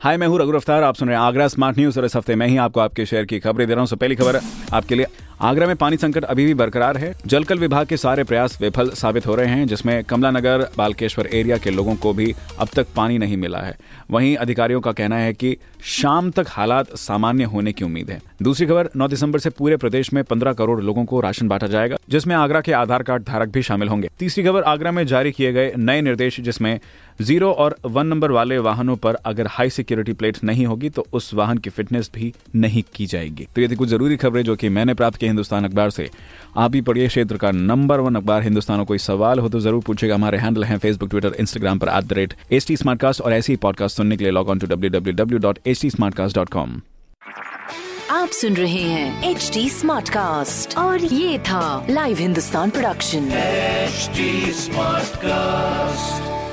हाय, मैं हूँ रघु अफ्तार आप सुन रहे हैं आगरा स्मार्ट न्यूज़ और इस हफ़्ते मैं ही आपको आपके शहर की खबरें दे रहा हूँ। सो पहली खबर आपके लिए। आगरा में पानी संकट अभी भी बरकरार है। जलकल विभाग के सारे प्रयास विफल साबित हो रहे हैं, जिसमें कमला नगर बालकेश्वर एरिया के लोगों को भी अब तक पानी नहीं मिला है। वहीं अधिकारियों का कहना है कि शाम तक हालात सामान्य होने की उम्मीद है। दूसरी खबर 9 दिसंबर से पूरे प्रदेश में 15 करोड़ लोगों को राशन बांटा जाएगा, जिसमें आगरा के आधार कार्ड धारक भी शामिल होंगे। तीसरी खबर, आगरा में जारी किए गए नए निर्देश, जिसमें ज़ीरो और वन नंबर वाले वाहनों पर अगर हाई सिक्योरिटी प्लेट नहीं होगी तो उस वाहन की फिटनेस भी नहीं की जाएगी। तो ये थी कुछ ज़रूरी खबरें जो कि मैंने प्राप्त की हिंदुस्तान अखबार से। आप भी पढ़िए क्षेत्र का नंबर वन अखबार हिंदुस्तान कोई सवाल हो तो ज़रूर पूछेगा हमारे हैंडल हैं फेसबुक ट्विटर इंस्टाग्राम पर at the rate H T और ऐसे ही पॉडकास्ट सुनने के लिए log on to W W W dot H T आप सुन रहे हैं एच डी स्मार्ट कास्ट और ये था live Hindustan production HD Smartcast.